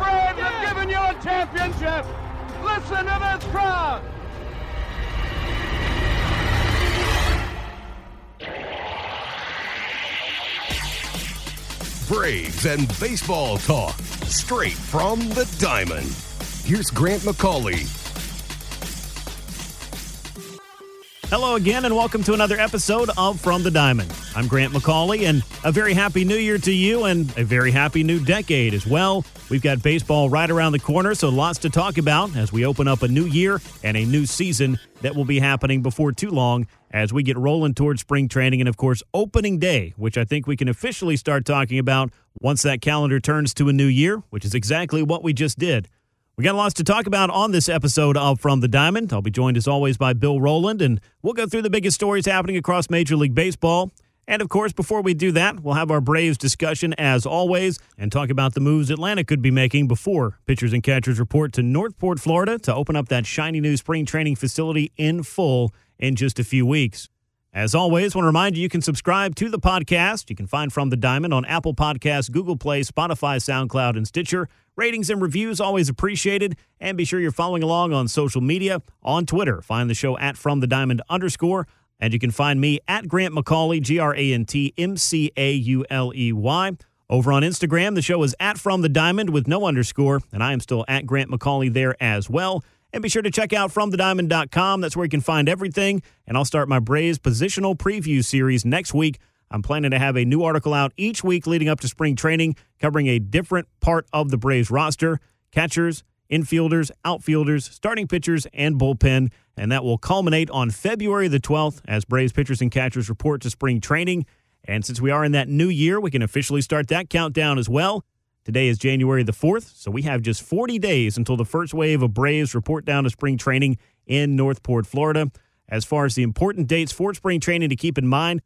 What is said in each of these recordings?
Braves have given you a championship. Listen to this crowd. Braves and baseball talk straight from the diamond. Here's Grant McAuley. Hello again, and welcome to another episode of From the Diamond. I'm Grant McAuley, and a very happy new year to you, and a very happy new decade as well. We've got baseball right around the corner, so lots to talk about as we open up a new year and a new season that will be happening before too long as we get rolling towards spring training and, of course, opening day, which I think we can officially start talking about once that calendar turns to a new year, which is exactly what we just did. We got lots to talk about on this episode of From the Diamond. I'll be joined as always by Bill Rowland, and we'll go through the biggest stories happening across Major League Baseball. And of course, before we do that, we'll have our Braves discussion as always and talk about the moves Atlanta could be making before pitchers and catchers report to North Port, Florida to open up that shiny new spring training facility in full in just a few weeks. As always, I want to remind you you can subscribe to the podcast. You can find From the Diamond on Apple Podcasts, Google Play, Spotify, SoundCloud, and Stitcher. Ratings and reviews always appreciated. And be sure you're following along on social media. On Twitter, find the show at From the Diamond underscore. And you can find me at Grant McAuley, G R A N T M C A U L E Y. Over on Instagram, the show is at From the Diamond with no underscore. And I am still at Grant McAuley there as well. And be sure to check out FromTheDiamond.com. That's where you can find everything. And I'll start my Braves positional preview series next week. I'm planning to have a new article out each week leading up to spring training, covering a different part of the Braves roster catchers, infielders, outfielders, starting pitchers, and bullpen. And that will culminate on February the 12th as Braves pitchers and catchers report to spring training. And since we are in that new year, we can officially start that countdown as well. Today is January the 4th, so we have just 40 days until the first wave of Braves report down to spring training in North Port, Florida. As far as the important dates for spring training to keep in mind,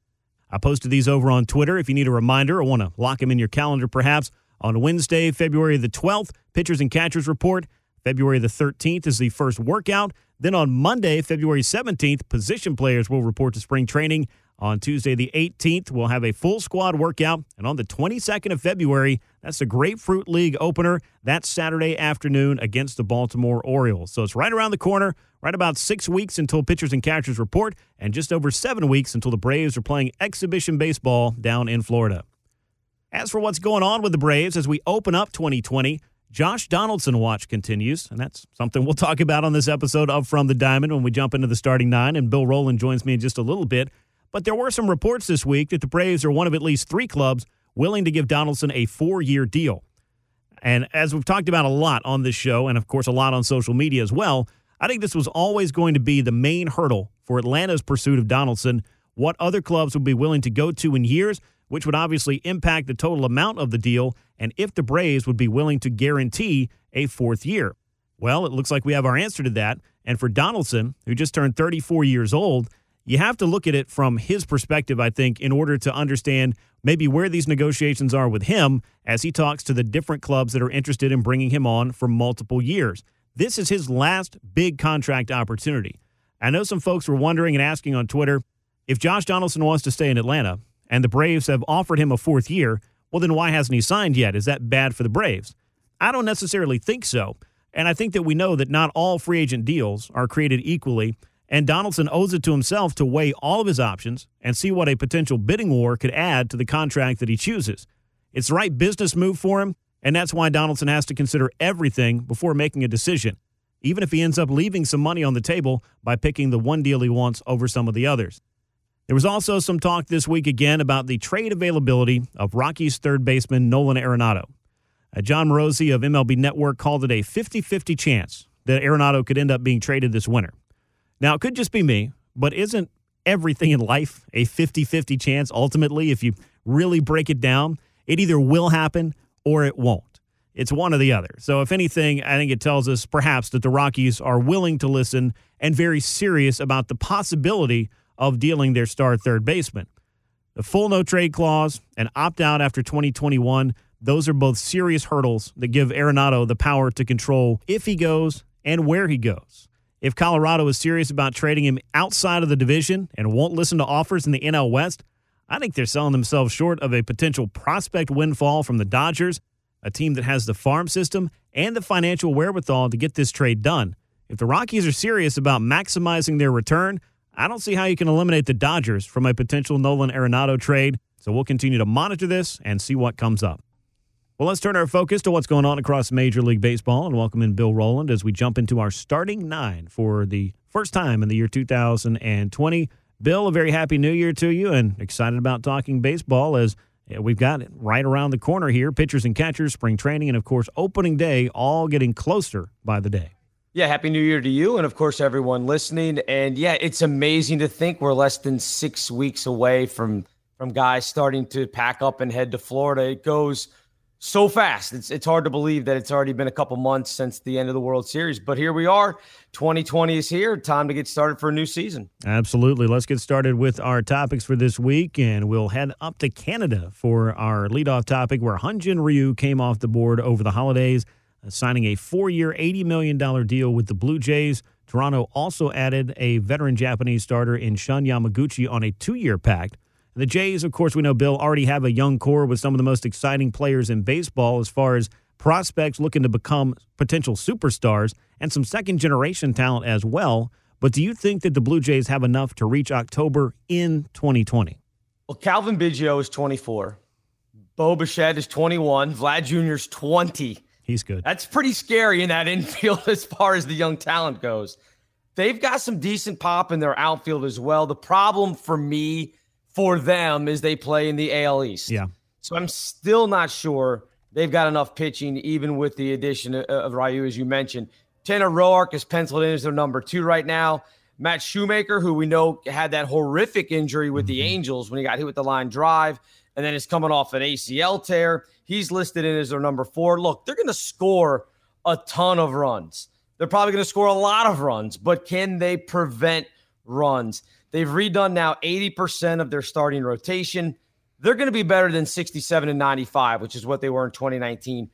I posted these over on Twitter. If you need a reminder or want to lock them in your calendar, perhaps on Wednesday, February the 12th, pitchers and catchers report. February the 13th is the first workout. Then on Monday, February 17th, position players will report to spring training. On Tuesday, the 18th, we'll have a full squad workout. And on the 22nd of February, that's the Grapefruit League opener. That's Saturday afternoon against the Baltimore Orioles. So it's right around the corner, right about six weeks until pitchers and catchers report, and just over seven weeks until the Braves are playing exhibition baseball down in Florida. As for what's going on with the Braves as we open up 2020, Josh Donaldson watch continues, and that's something we'll talk about on this episode of From the Diamond when we jump into the starting nine, and Bill Rowland joins me in just a little bit. But there were some reports this week that the Braves are one of at least three clubs willing to give Donaldson a four year deal. And as we've talked about a lot on this show, and of course a lot on social media as well, I think this was always going to be the main hurdle for Atlanta's pursuit of Donaldson. What other clubs would be willing to go to in years, which would obviously impact the total amount of the deal, and if the Braves would be willing to guarantee a fourth year. Well, it looks like we have our answer to that. And for Donaldson, who just turned 34 years old, you have to look at it from his perspective, I think, in order to understand maybe where these negotiations are with him as he talks to the different clubs that are interested in bringing him on for multiple years. This is his last big contract opportunity. I know some folks were wondering and asking on Twitter if Josh Donaldson wants to stay in Atlanta and the Braves have offered him a fourth year, well, then why hasn't he signed yet? Is that bad for the Braves? I don't necessarily think so. And I think that we know that not all free agent deals are created equally. And Donaldson owes it to himself to weigh all of his options and see what a potential bidding war could add to the contract that he chooses. It's the right business move for him, and that's why Donaldson has to consider everything before making a decision, even if he ends up leaving some money on the table by picking the one deal he wants over some of the others. There was also some talk this week again about the trade availability of Rockies third baseman Nolan Arenado. Uh, Jon Morosi of MLB Network called it a 50 50 chance that Arenado could end up being traded this winter. Now, it could just be me, but isn't everything in life a 50 50 chance ultimately if you really break it down? It either will happen or it won't. It's one or the other. So, if anything, I think it tells us perhaps that the Rockies are willing to listen and very serious about the possibility of dealing their star third baseman. The full no trade clause and opt out after 2021, those are both serious hurdles that give Arenado the power to control if he goes and where he goes. If Colorado is serious about trading him outside of the division and won't listen to offers in the NL West, I think they're selling themselves short of a potential prospect windfall from the Dodgers, a team that has the farm system and the financial wherewithal to get this trade done. If the Rockies are serious about maximizing their return, I don't see how you can eliminate the Dodgers from a potential Nolan Arenado trade. So we'll continue to monitor this and see what comes up. Well, let's turn our focus to what's going on across Major League Baseball and welcome in Bill Rowland as we jump into our starting nine for the first time in the year 2020. Bill, a very happy new year to you and excited about talking baseball as we've got it right around the corner here. Pitchers and catchers, spring training, and of course, opening day all getting closer by the day. Yeah, happy new year to you and of course everyone listening. And yeah, it's amazing to think we're less than 6 weeks away from from guys starting to pack up and head to Florida. It goes so fast. It's it's hard to believe that it's already been a couple months since the end of the World Series, but here we are. 2020 is here. Time to get started for a new season. Absolutely. Let's get started with our topics for this week, and we'll head up to Canada for our leadoff topic, where Hyun-Jin Ryu came off the board over the holidays uh, signing a four year, $80 million deal with the Blue Jays. Toronto also added a veteran Japanese starter in Shun Yamaguchi on a two year pact. The Jays, of course, we know, Bill, already have a young core with some of the most exciting players in baseball as far as prospects looking to become potential superstars and some second generation talent as well. But do you think that the Blue Jays have enough to reach October in 2020? Well, Cavan Biggio is 24. Bo Bichette is 21. Vlad Jr. is 20. He's good. That's pretty scary in that infield as far as the young talent goes. They've got some decent pop in their outfield as well. The problem for me, for them, is they play in the AL East. Yeah. So I'm still not sure they've got enough pitching, even with the addition of Ryu, as you mentioned. Tanner Roark is penciled in as their number two right now. Matt Shoemaker, who we know had that horrific injury with mm-hmm. the Angels when he got hit with the line drive, and then is coming off an ACL tear. He's listed in as their number four. Look, they're going to score a ton of runs. They're probably going to score a lot of runs, but can they prevent runs? They've redone now 80% of their starting rotation. They're going to be better than 67 and 95, which is what they were in 2019.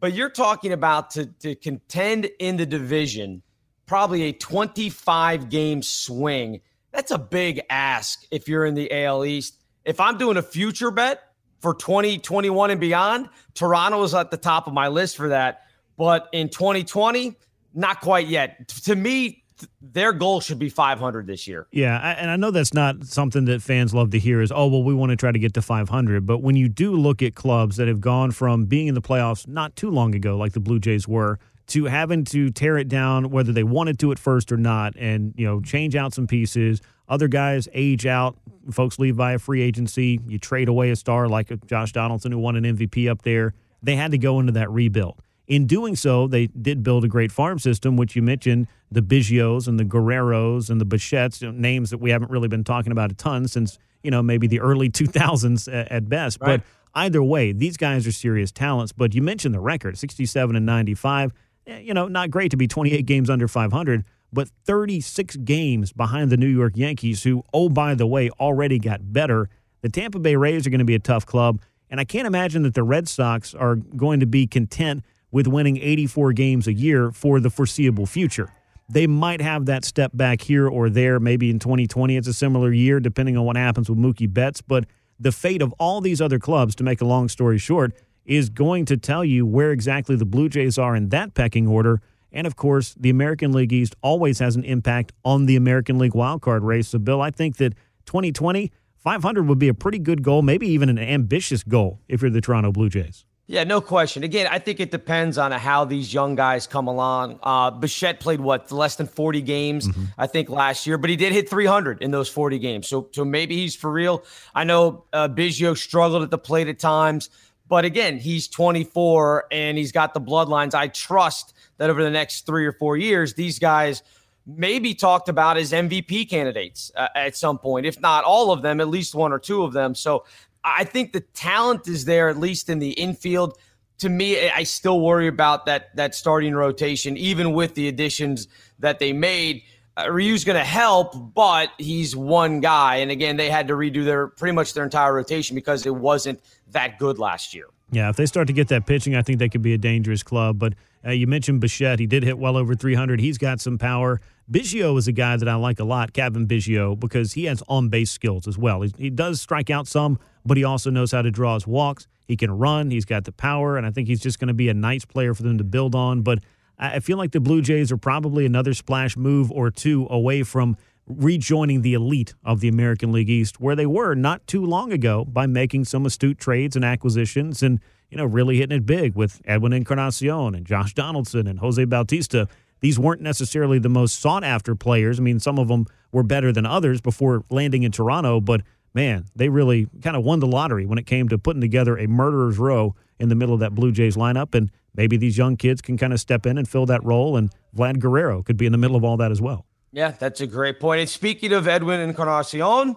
But you're talking about to, to contend in the division, probably a 25 game swing. That's a big ask if you're in the AL East. If I'm doing a future bet, for 2021 and beyond, Toronto is at the top of my list for that. But in 2020, not quite yet. To me, their goal should be 500 this year. Yeah, and I know that's not something that fans love to hear is, oh, well, we want to try to get to 500. But when you do look at clubs that have gone from being in the playoffs not too long ago, like the Blue Jays were, to having to tear it down, whether they wanted to at first or not, and, you know, change out some pieces – other guys age out. Folks leave via free agency. You trade away a star like Josh Donaldson, who won an MVP up there. They had to go into that rebuild. In doing so, they did build a great farm system, which you mentioned the Biggios and the Guerreros and the Bichettes, you know, names that we haven't really been talking about a ton since, you know, maybe the early 2000s at best. Right. But either way, these guys are serious talents. But you mentioned the record 67 and 95. Eh, you know, not great to be 28 games under 500, but 36 games behind the New York Yankees, who, oh, by the way, already got better. The Tampa Bay Rays are going to be a tough club, and I can't imagine that the Red Sox are going to be content with winning 84 games a year for the foreseeable future. They might have that step back here or there. Maybe in 2020, it's a similar year, depending on what happens with Mookie Betts. But the fate of all these other clubs, to make a long story short, is going to tell you where exactly the Blue Jays are in that pecking order and of course, the American League East always has an impact on the American League wildcard race. So, Bill, I think that 2020, 500 would be a pretty good goal, maybe even an ambitious goal if you're the Toronto Blue Jays. Yeah, no question. Again, I think it depends on how these young guys come along. Uh, Bichette played what less than 40 games, mm-hmm. I think, last year, but he did hit 300 in those 40 games. So, so maybe he's for real. I know uh, Biggio struggled at the plate at times, but again, he's 24 and he's got the bloodlines. I trust that over the next three or four years, these guys may be talked about as MVP candidates uh, at some point, if not all of them, at least one or two of them. So I think the talent is there, at least in the infield. to me, I still worry about that that starting rotation, even with the additions that they made. Uh, Ryu's going to help, but he's one guy, and again, they had to redo their pretty much their entire rotation because it wasn't that good last year. Yeah, if they start to get that pitching, I think they could be a dangerous club. But uh, you mentioned Bichette; he did hit well over 300. He's got some power. Biggio is a guy that I like a lot, Cavan Biggio, because he has on base skills as well. He, he does strike out some, but he also knows how to draw his walks. He can run. He's got the power, and I think he's just going to be a nice player for them to build on. But I feel like the Blue Jays are probably another splash move or two away from rejoining the elite of the American League East, where they were not too long ago by making some astute trades and acquisitions and, you know, really hitting it big with Edwin Encarnacion and Josh Donaldson and Jose Bautista. These weren't necessarily the most sought after players. I mean, some of them were better than others before landing in Toronto, but man, they really kind of won the lottery when it came to putting together a murderer's row in the middle of that Blue Jays lineup. And maybe these young kids can kind of step in and fill that role. And Vlad Guerrero could be in the middle of all that as well. Yeah, that's a great point. And speaking of Edwin Encarnacion,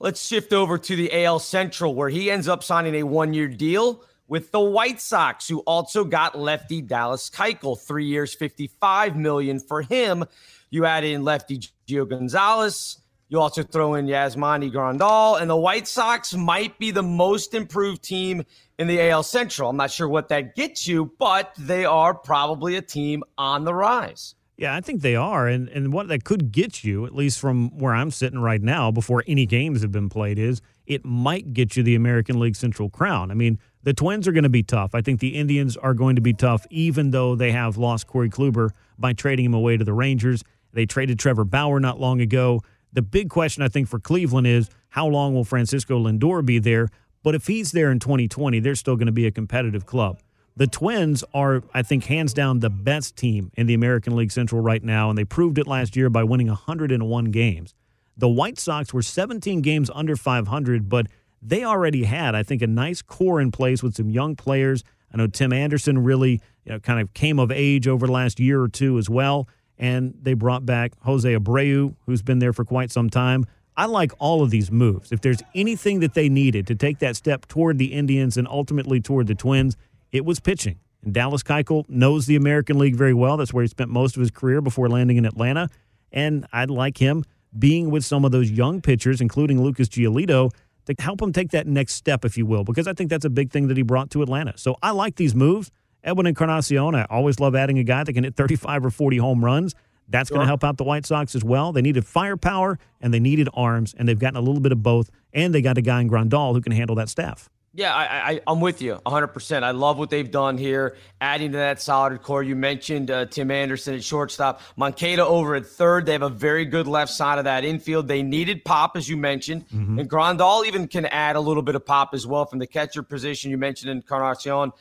let's shift over to the AL Central, where he ends up signing a one year deal with the White Sox, who also got lefty Dallas Keuchel, three years, 55 million for him. You add in lefty Gio Gonzalez. You also throw in Yasmani Grandal, and the White Sox might be the most improved team in the AL Central. I'm not sure what that gets you, but they are probably a team on the rise. Yeah, I think they are. And and what that could get you, at least from where I'm sitting right now, before any games have been played, is it might get you the American League Central crown. I mean, the Twins are going to be tough. I think the Indians are going to be tough, even though they have lost Corey Kluber by trading him away to the Rangers. They traded Trevor Bauer not long ago. The big question, I think, for Cleveland is how long will Francisco Lindor be there? But if he's there in 2020, they're still going to be a competitive club. The Twins are, I think, hands down the best team in the American League Central right now, and they proved it last year by winning 101 games. The White Sox were 17 games under 500, but they already had, I think, a nice core in place with some young players. I know Tim Anderson really you know, kind of came of age over the last year or two as well and they brought back Jose Abreu, who's been there for quite some time. I like all of these moves. If there's anything that they needed to take that step toward the Indians and ultimately toward the Twins, it was pitching. And Dallas Keuchel knows the American League very well. That's where he spent most of his career before landing in Atlanta. And I'd like him being with some of those young pitchers, including Lucas Giolito, to help him take that next step, if you will, because I think that's a big thing that he brought to Atlanta. So I like these moves. Edwin Encarnacion, I always love adding a guy that can hit 35 or 40 home runs. That's sure. going to help out the White Sox as well. They needed firepower and they needed arms, and they've gotten a little bit of both. And they got a guy in Grandal who can handle that staff. Yeah, I, I, I'm with you 100%. I love what they've done here, adding to that solid core. You mentioned uh, Tim Anderson at shortstop, Moncada over at third. They have a very good left side of that infield. They needed pop, as you mentioned, mm-hmm. and Grandal even can add a little bit of pop as well from the catcher position. You mentioned in Encarnacion.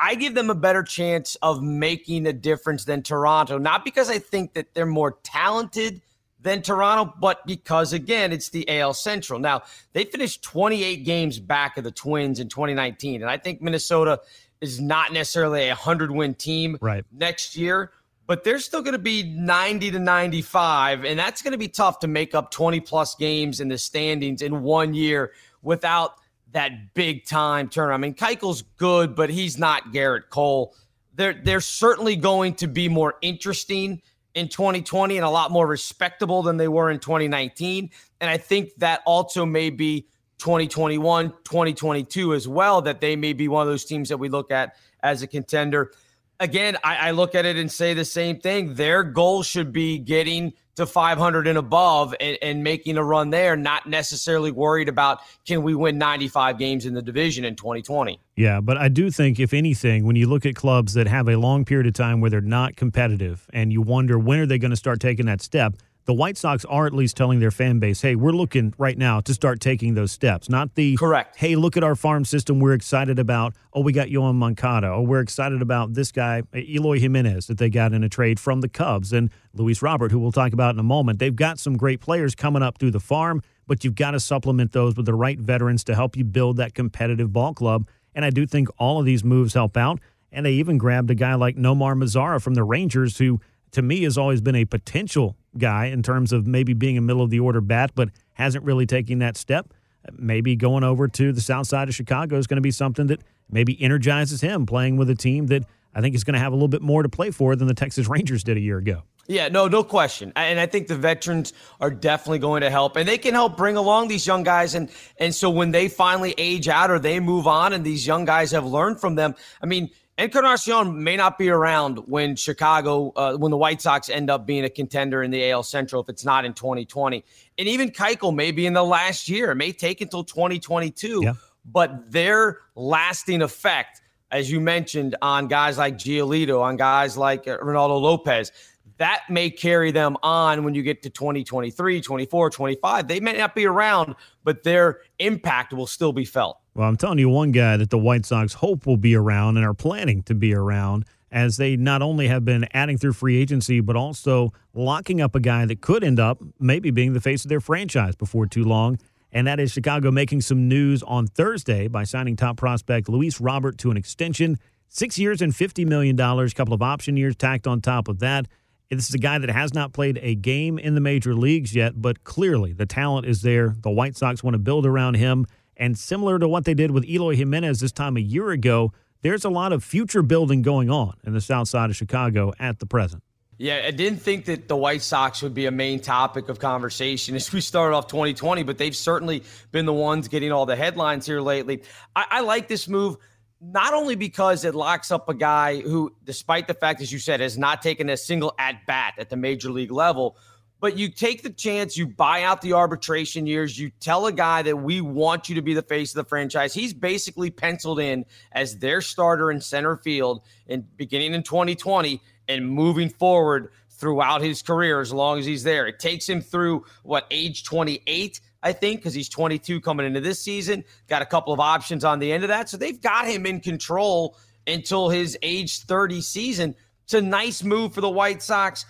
I give them a better chance of making a difference than Toronto, not because I think that they're more talented than Toronto, but because, again, it's the AL Central. Now, they finished 28 games back of the Twins in 2019, and I think Minnesota is not necessarily a 100 win team right. next year, but they're still going to be 90 to 95, and that's going to be tough to make up 20 plus games in the standings in one year without – that big time turn. I mean, Keuchel's good, but he's not Gerrit Cole. They're they're certainly going to be more interesting in 2020 and a lot more respectable than they were in 2019. And I think that also may be 2021, 2022 as well, that they may be one of those teams that we look at as a contender. Again, I, I look at it and say the same thing. Their goal should be getting to 500 and above and, and, making a run there, not necessarily worried about can we win 95 games in the division in 2020. Yeah, but I do think, if anything, when you look at clubs that have a long period of time where they're not competitive and you wonder when are they going to start taking that step, the White Sox are at least telling their fan base, hey, we're looking right now to start taking those steps. Not the correct. Hey, look at our farm system. We're excited about. Oh, we got Yoan Moncada. Oh, we're excited about this guy, Eloy Jimenez, that they got in a trade from the Cubs, and Luis Robert, who we'll talk about in a moment. They've got some great players coming up through the farm, but you've got to supplement those with the right veterans to help you build that competitive ball club. And I do think all of these moves help out. And they even grabbed a guy like Nomar Mazara from the Rangers, who to me has always been a potential guy in terms of maybe being a middle of the order bat, but hasn't really taken that step. maybe going over to the south side of Chicago is going to be something that maybe energizes him playing with a team that I think is going to have a little bit more to play for than the Texas Rangers did a year ago. Yeah, no, no question. And I think the veterans are definitely going to help. And they can help bring along these young guys. And and so when they finally age out or they move on and these young guys have learned from them, I mean, Encarnacion may not be around when Chicago, uh, when the White Sox end up being a contender in the AL Central if it's not in 2020. And even Keuchel may be in the last year. It may take until 2022. Yeah. But their lasting effect, as you mentioned, on guys like Giolito, on guys like Reynaldo Lopez, that may carry them on when you get to 2023, 24, 25. They may not be around, but their impact will still be felt. Well, I'm telling you one guy that the White Sox hope will be around and are planning to be around as they not only have been adding through free agency, but also locking up a guy that could end up maybe being the face of their franchise before too long. And that is Chicago making some news on Thursday by signing top prospect Luis Robert to an extension. Six years and $50 million, a couple of option years tacked on top of that. This is a guy that has not played a game in the major leagues yet, but clearly the talent is there. The White Sox want to build around him. And similar to what they did with Eloy Jimenez this time a year ago, there's a lot of future building going on in the south side of Chicago at the present. Yeah, I didn't think that the White Sox would be a main topic of conversation as we started off 2020, but they've certainly been the ones getting all the headlines here lately. I, I like this move not only because it locks up a guy who, despite the fact, as you said, has not taken a single at bat at the major league level, but you take the chance, you buy out the arbitration years, you tell a guy that we want you to be the face of the franchise. He's basically penciled in as their starter in center field and beginning in 2020 and moving forward throughout his career as long as he's there. It takes him through what age 28 I think, because he's 22 coming into this season. Got a couple of options on the end of that. So they've got him in control until his age 30 season. It's a nice move for the White Sox.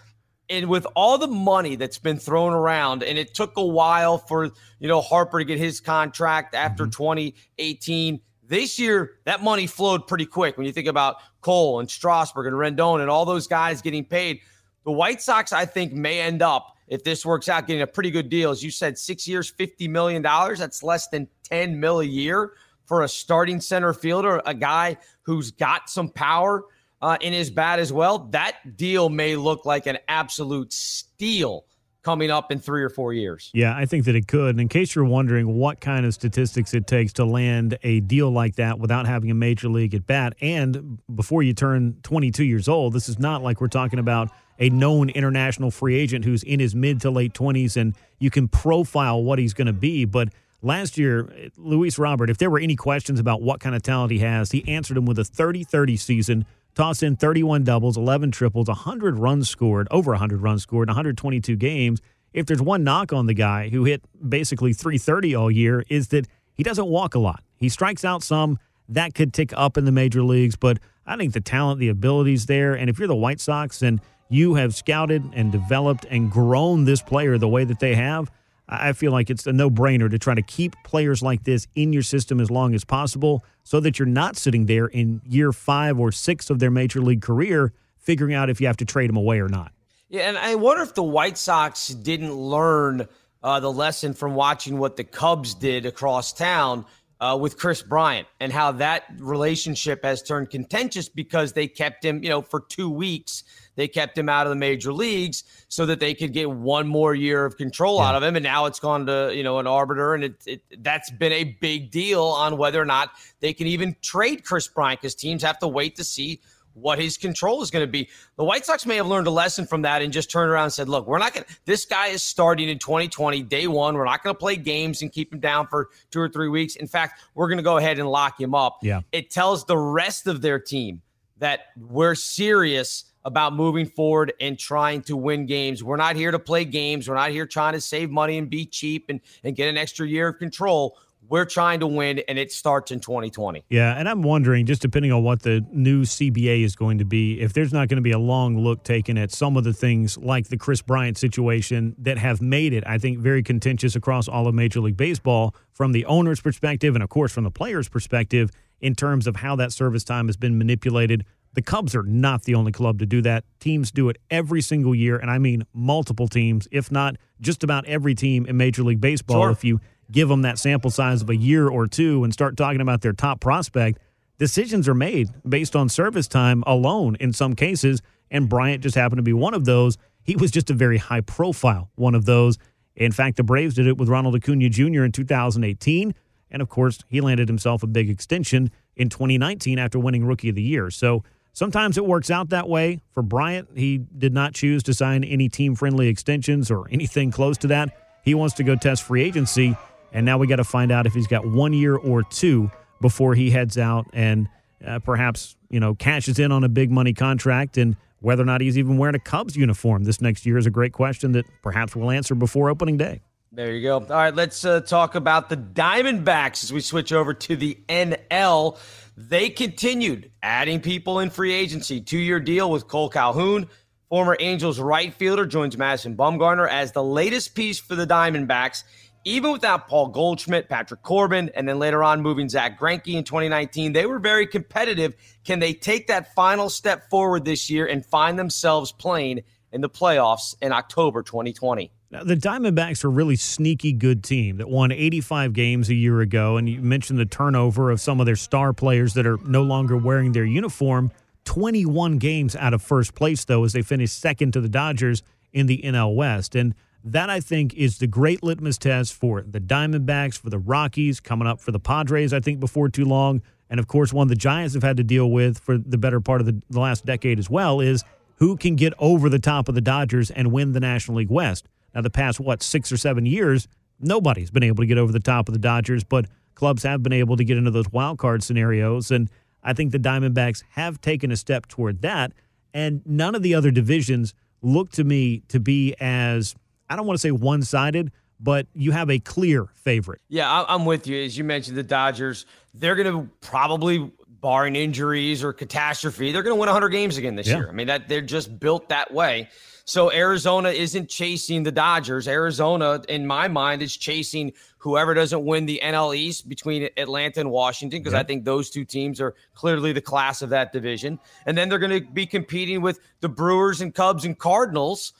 And with all the money that's been thrown around, and it took a while for, you know, Harper to get his contract after mm-hmm. 2018. This year, that money flowed pretty quick. When you think about Cole and Strasburg and Rendon and all those guys getting paid, the White Sox, I think, may end up if this works out, getting a pretty good deal. As you said, six years, $50 million. That's less than 10 mil a year for a starting center fielder, a guy who's got some power uh, in his bat as well. That deal may look like an absolute steal coming up in three or four years. Yeah, I think that it could. And in case you're wondering what kind of statistics it takes to land a deal like that without having a major league at bat, and before you turn 22 years old, this is not like we're talking about – a known international free agent who's in his mid to late 20s and you can profile what he's going to be. But last year, Luis Robert, if there were any questions about what kind of talent he has, he answered them with a 30 30 season, tossed in 31 doubles, 11 triples, 100 runs scored, over 100 runs scored, 122 games. If there's one knock on the guy who hit basically 330 all year, is that he doesn't walk a lot. He strikes out some. That could tick up in the major leagues, but I think the talent, the abilities there. And if you're the White Sox and you have scouted and developed and grown this player the way that they have, I feel like it's a no brainer to try to keep players like this in your system as long as possible so that you're not sitting there in year five or six of their major league career figuring out if you have to trade them away or not. Yeah, and I wonder if the White Sox didn't learn uh, the lesson from watching what the Cubs did across town uh, with Kris Bryant and how that relationship has turned contentious because they kept him, you know, for two weeks they kept him out of the major leagues so that they could get one more year of control yeah. out of him. And now it's gone to, you know, an arbiter. And it, it, that's been a big deal on whether or not they can even trade Kris Bryant because teams have to wait to see what his control is going to be. The White Sox may have learned a lesson from that and just turned around and said, look, we're not going to, this guy is starting in 2020, day one. We're not going to play games and keep him down for two or three weeks. In fact, we're going to go ahead and lock him up. Yeah. It tells the rest of their team that we're serious about moving forward and trying to win games. We're not here to play games. We're not here trying to save money and be cheap and, and get an extra year of control. We're trying to win, and it starts in 2020. Yeah, and I'm wondering, just depending on what the new CBA is going to be, if there's not going to be a long look taken at some of the things like the Kris Bryant situation that have made it, I think, very contentious across all of Major League Baseball from the owner's perspective and, of course, from the player's perspective in terms of how that service time has been manipulated the Cubs are not the only club to do that. Teams do it every single year, and I mean multiple teams, if not just about every team in Major League Baseball. Sure. If you give them that sample size of a year or two and start talking about their top prospect, decisions are made based on service time alone in some cases. And Bryant just happened to be one of those. He was just a very high profile one of those. In fact, the Braves did it with Ronald Acuna Jr. in 2018. And of course, he landed himself a big extension in 2019 after winning Rookie of the Year. So sometimes it works out that way. For Bryant, he did not choose to sign any team friendly extensions or anything close to that. He wants to go test free agency. And now we got to find out if he's got one year or two before he heads out and uh, perhaps, you know, cashes in on a big money contract. And whether or not he's even wearing a Cubs uniform this next year is a great question that perhaps we'll answer before opening day. There you go. All right, let's uh, talk about the Diamondbacks as we switch over to the NL. They continued adding people in free agency. Two year deal with Cole Calhoun. Former Angels right fielder joins Madison Bumgarner as the latest piece for the Diamondbacks even without Paul Goldschmidt, Patrick Corbin, and then later on moving Zack Greinke in 2019, they were very competitive. Can they take that final step forward this year and find themselves playing in the playoffs in October 2020? Now, the Diamondbacks are a really sneaky good team that won 85 games a year ago. And you mentioned the turnover of some of their star players that are no longer wearing their uniform. 21 games out of first place, though, as they finished second to the Dodgers in the NL West. And that I think is the great litmus test for the Diamondbacks, for the Rockies, coming up for the Padres, I think, before too long. And of course, one the Giants have had to deal with for the better part of the, the last decade as well is who can get over the top of the Dodgers and win the National League West. Now, the past, what, six or seven years, nobody's been able to get over the top of the Dodgers, but clubs have been able to get into those wild card scenarios. And I think the Diamondbacks have taken a step toward that. And none of the other divisions look to me to be as I don't want to say one sided, but you have a clear favorite. Yeah, I'm with you. As you mentioned, the Dodgers, they're going to probably, barring injuries or catastrophe, they're going to win 100 games again this yeah. year. I mean, that they're just built that way. So Arizona isn't chasing the Dodgers. Arizona, in my mind, is chasing whoever doesn't win the NL East between Atlanta and Washington, because I think those two teams are clearly the class of that division. And then they're going to be competing with the Brewers and Cubs and Cardinals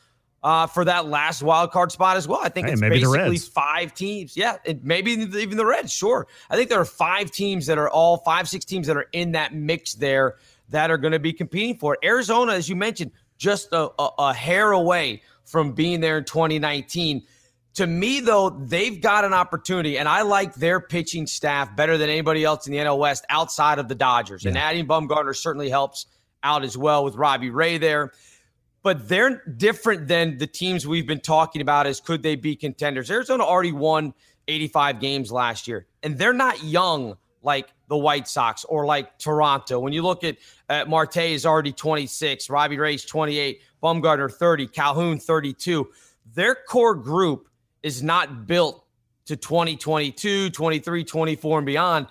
uh, for that last wild card spot as well. I think hey, it's basically five teams. Yeah, it, maybe even the Reds. Sure, I think there are five teams that are all five, six teams that are in that mix there that are going to be competing for it. Arizona, as you mentioned, just a, a, a hair away from being there in 2019. To me, though, they've got an opportunity, and I like their pitching staff better than anybody else in the NL West outside of the Dodgers. Yeah. And adding Bumgarner certainly helps out as well with Robbie Ray there but they're different than the teams we've been talking about as could they be contenders. Arizona already won 85 games last year, and they're not young like the White Sox or like Toronto. When you look at uh, Marte is already 26, Robbie Ray's 28, Bumgarner 30, Calhoun 32. Their core group is not built to 2022, 23, 24 and beyond.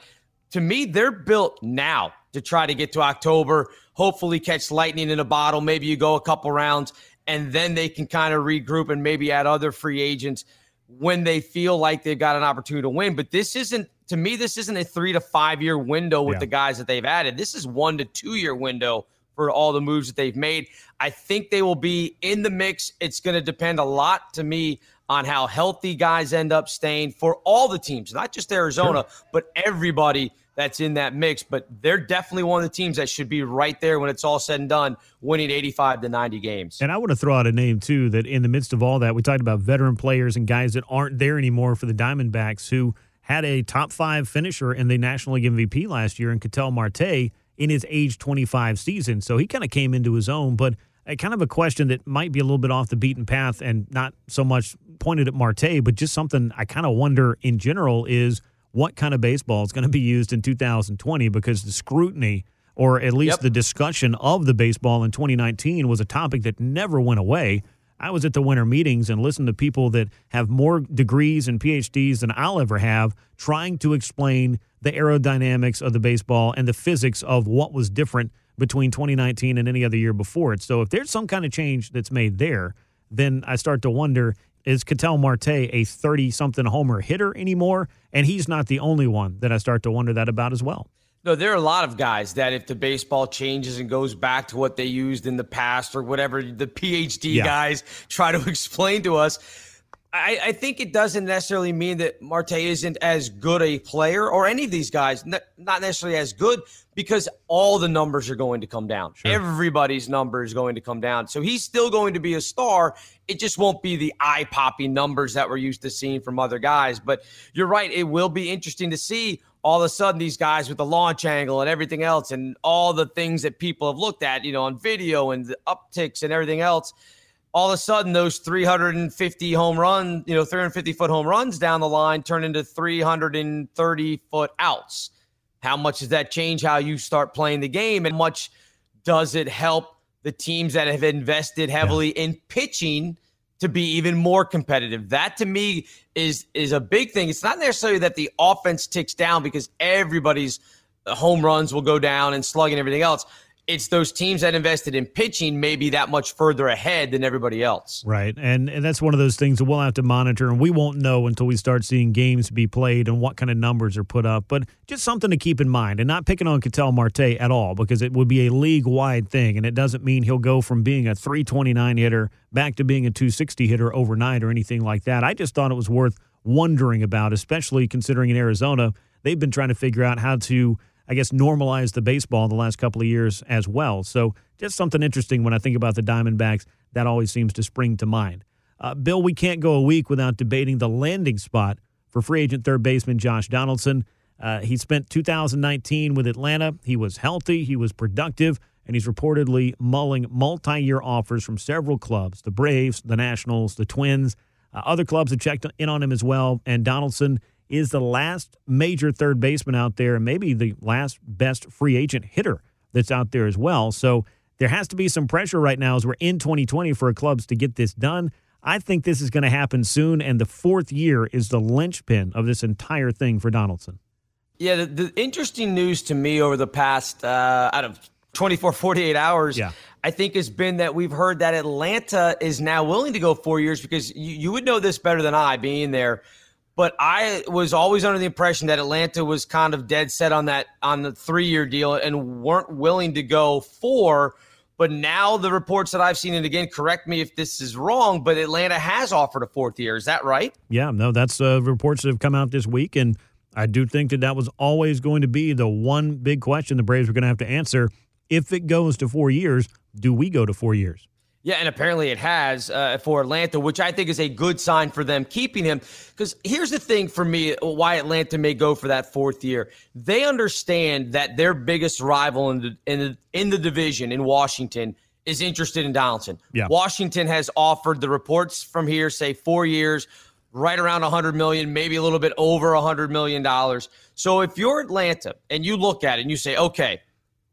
To me, they're built now to try to get to October hopefully catch lightning in a bottle. Maybe you go a couple rounds and then they can kind of regroup and maybe add other free agents when they feel like they've got an opportunity to win. But this isn't, to me, this isn't a three to five year window with yeah. the guys that they've added. This is one to two year window for all the moves that they've made. I think they will be in the mix. It's going to depend a lot to me on how healthy guys end up staying for all the teams, not just Arizona, sure. but everybody that's in that mix. But they're definitely one of the teams that should be right there when it's all said and done, winning 85 to 90 games. And I want to throw out a name, too, that in the midst of all that, we talked about veteran players and guys that aren't there anymore for the Diamondbacks who had a top five finisher in the National League MVP last year in Ketel Marte in his age 25 season. So he kind of came into his own, but a kind of a question that might be a little bit off the beaten path and not so much pointed at Marte, but just something I kind of wonder in general is – what kind of baseball is going to be used in 2020 because the scrutiny or at least yep. the discussion of the baseball in 2019 was a topic that never went away. I was at the winter meetings and listened to people that have more degrees and PhDs than I'll ever have trying to explain the aerodynamics of the baseball and the physics of what was different between 2019 and any other year before it. So if there's some kind of change that's made there, then I start to wonder is Ketel Marte a 30 something homer hitter anymore? And he's not the only one that I start to wonder that about as well. No, there are a lot of guys that if the baseball changes and goes back to what they used in the past or whatever the PhD yeah. guys try to explain to us, I, I, think it doesn't necessarily mean that Marte isn't as good a player or any of these guys, not necessarily as good, because all the numbers are going to come down. Sure. Everybody's number is going to come down. So he's still going to be a star. It just won't be the eye popping numbers that we're used to seeing from other guys. But you're right. It will be interesting to see all of a sudden these guys with the launch angle and everything else and all the things that people have looked at, you know, on video and the upticks and everything else all of a sudden those 350 home run, you know, 350 foot home runs down the line turn into 330 foot outs. How much does that change how you start playing the game? And much does it help the teams that have invested heavily yeah. in pitching to be even more competitive? That to me is is a big thing. It's not necessarily that the offense ticks down because everybody's home runs will go down and slug and everything else it's those teams that invested in pitching maybe that much further ahead than everybody else. Right. And and that's one of those things that we'll have to monitor and we won't know until we start seeing games be played and what kind of numbers are put up. But just something to keep in mind and not picking on Ketel Marte at all because it would be a league wide thing and it doesn't mean he'll go from being a 329 hitter back to being a 260 hitter overnight or anything like that. I just thought it was worth wondering about, especially considering in Arizona, they've been trying to figure out how to I guess, normalized the baseball the last couple of years as well. So just something interesting when I think about the Diamondbacks, that always seems to spring to mind. Uh, Bill, we can't go a week without debating the landing spot for free agent third baseman Josh Donaldson. Uh, he spent 2019 with Atlanta. He was healthy, he was productive, and he's reportedly mulling multi year offers from several clubs the Braves, the Nationals, the Twins. Uh, other clubs have checked in on him as well, and Donaldson is the last major third baseman out there, and maybe the last best free agent hitter that's out there as well. So there has to be some pressure right now as we're in 2020 for clubs to get this done. I think this is going to happen soon, and the fourth year is the linchpin of this entire thing for Donaldson. Yeah, the, the interesting news to me over the past uh, out of 24, 48 hours, yeah. I think has been that we've heard that Atlanta is now willing to go four years because you, you would know this better than I, being there. But I was always under the impression that Atlanta was kind of dead set on that on the three year deal and weren't willing to go four. But now the reports that I've seen, and again, correct me if this is wrong, but Atlanta has offered a fourth year. Is that right? Yeah, no, that's uh, reports that have come out this week, and I do think that that was always going to be the one big question the Braves were going to have to answer. If it goes to four years, do we go to four years? Yeah, and apparently it has uh, for Atlanta, which I think is a good sign for them keeping him. Because here's the thing for me why Atlanta may go for that fourth year. They understand that their biggest rival in the, in the, in the division in Washington is interested in Donaldson. Yeah. Washington has offered the reports from here say four years, right around 100 million, maybe a little bit over 100 million dollars. So if you're Atlanta and you look at it and you say, okay,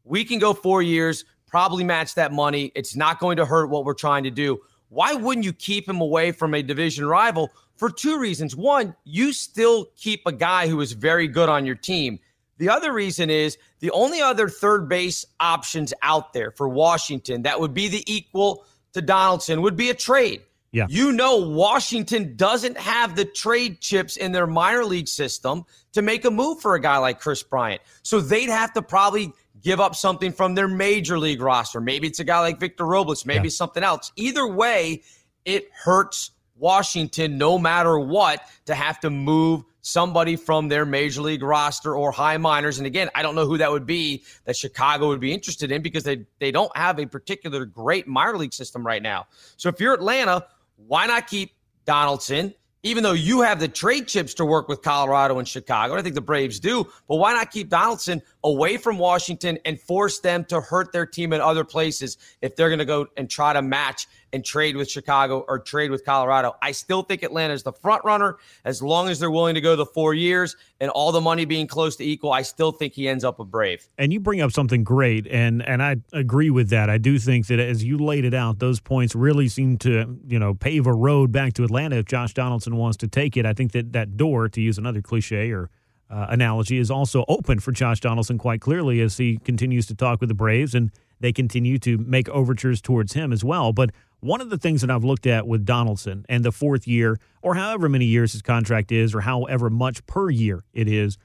we can go four years probably match that money. It's not going to hurt what we're trying to do. Why wouldn't you keep him away from a division rival? For two reasons. One, you still keep a guy who is very good on your team. The other reason is the only other third base options out there for Washington that would be the equal to Donaldson would be a trade. Yeah. You know, Washington doesn't have the trade chips in their minor league system to make a move for a guy like Kris Bryant. So they'd have to probably give up something from their major league roster. Maybe it's a guy like Victor Robles, maybe yeah. something else. Either way, it hurts Washington no matter what to have to move somebody from their major league roster or high minors. And again, I don't know who that would be that Chicago would be interested in because they, they don't have a particular great minor league system right now. So if you're Atlanta, why not keep Donaldson? Even though you have the trade chips to work with Colorado and Chicago, I think the Braves do, but why not keep Donaldson away from Washington and force them to hurt their team in other places if they're going to go and try to match and trade with Chicago or trade with Colorado. I still think Atlanta is the front runner as long as they're willing to go the four years and all the money being close to equal. I still think he ends up a Brave. And you bring up something great, and and I agree with that. I do think that as you laid it out, those points really seem to you know pave a road back to Atlanta if Josh Donaldson wants to take it. I think that that door, to use another cliche or uh, analogy, is also open for Josh Donaldson quite clearly as he continues to talk with the Braves and they continue to make overtures towards him as well. But one of the things that I've looked at with Donaldson and the fourth year, or however many years his contract is, or however much per year it is,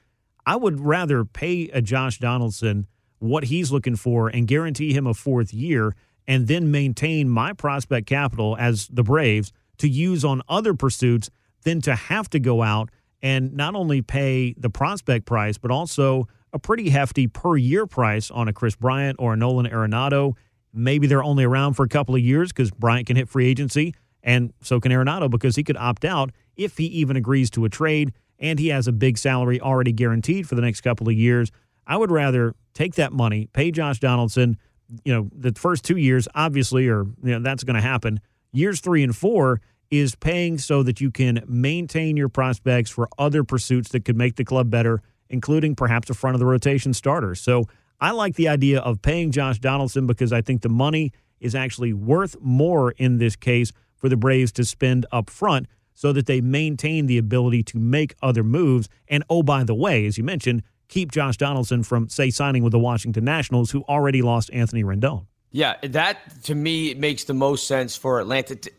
I would rather pay a Josh Donaldson what he's looking for and guarantee him a fourth year and then maintain my prospect capital as the Braves to use on other pursuits than to have to go out and not only pay the prospect price, but also a pretty hefty per year price on a Kris Bryant or a Nolan Arenado. Maybe they're only around for a couple of years because Bryant can hit free agency, and so can Arenado because he could opt out if he even agrees to a trade and he has a big salary already guaranteed for the next couple of years. I would rather take that money, pay Josh Donaldson. You know, the first two years, obviously, or you know, that's going to happen. Years three and four is paying so that you can maintain your prospects for other pursuits that could make the club better, including perhaps a front of the rotation starter. So I like the idea of paying Josh Donaldson because I think the money is actually worth more in this case for the Braves to spend up front so that they maintain the ability to make other moves. And oh, by the way, as you mentioned, keep Josh Donaldson from, say, signing with the Washington Nationals, who already lost Anthony Rendon. Yeah, that to me makes the most sense for Atlanta. To,